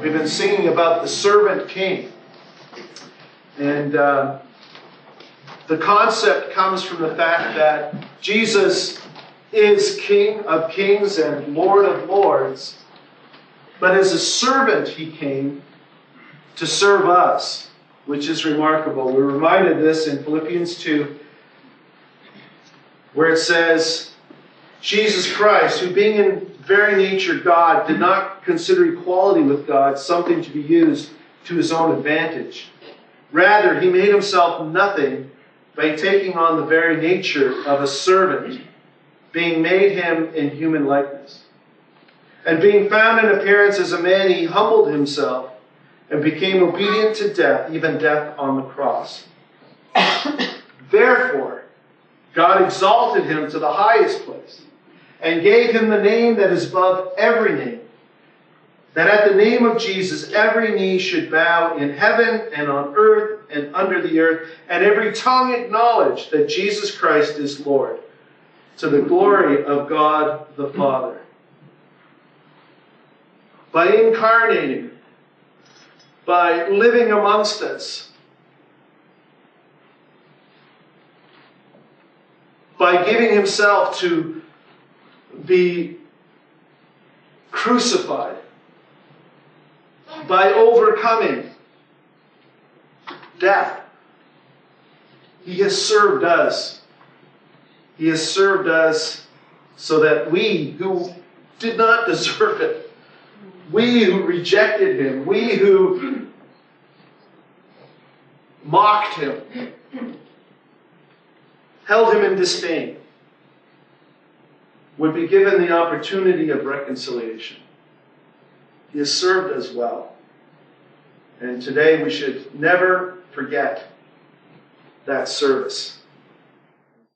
We've been singing about the servant king. And uh, the concept comes from the fact that Jesus is King of kings and Lord of lords. But as a servant, he came to serve us, which is remarkable. We're reminded this in Philippians 2, where it says, Jesus Christ, who being in very nature God, did not consider equality with God something to be used to his own advantage. Rather, he made himself nothing by taking on the very nature of a servant, being made him in human likeness. And being found in appearance as a man, he humbled himself and became obedient to death, even death on the cross. Therefore, God exalted him to the highest place and gave him the name that is above every name, that at the name of Jesus every knee should bow in heaven and on earth and under the earth, and every tongue acknowledge that Jesus Christ is Lord, to the glory of God the Father. By incarnating, by living amongst us, by giving himself to be crucified, by overcoming death. He has served us. He has served us so that we who did not deserve it, we who rejected him, we who mocked him, held him in disdain, would be given the opportunity of reconciliation. He has served us well. And today we should never forget that service.